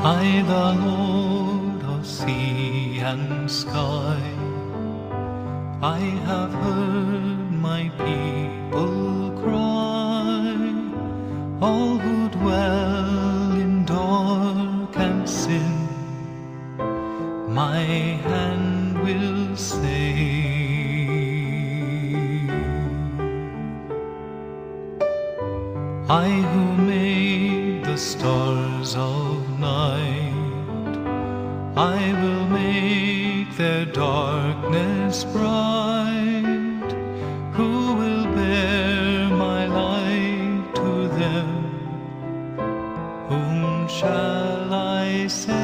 I, the Lord of sea and sky, I have heard my people cry, all who dwell in dark and sin, my hand will save. I who made the stars of night, I will make their darkness bright. Who will bear my light to them? Whom shall I send?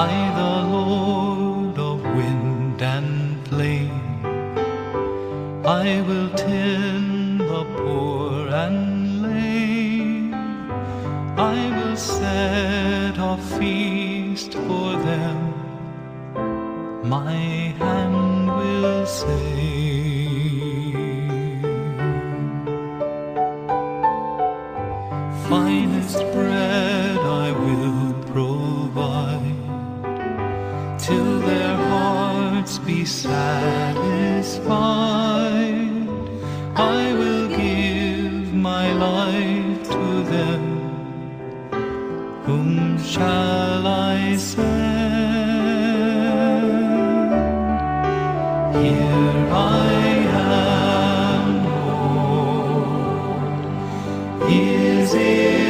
I, the Lord of wind and flame, I will tend the poor and lame. I will set a feast for them. My hand will save. Finest bread be satisfied. I will give my life to them. Whom shall I send? Here I am, Lord. Is it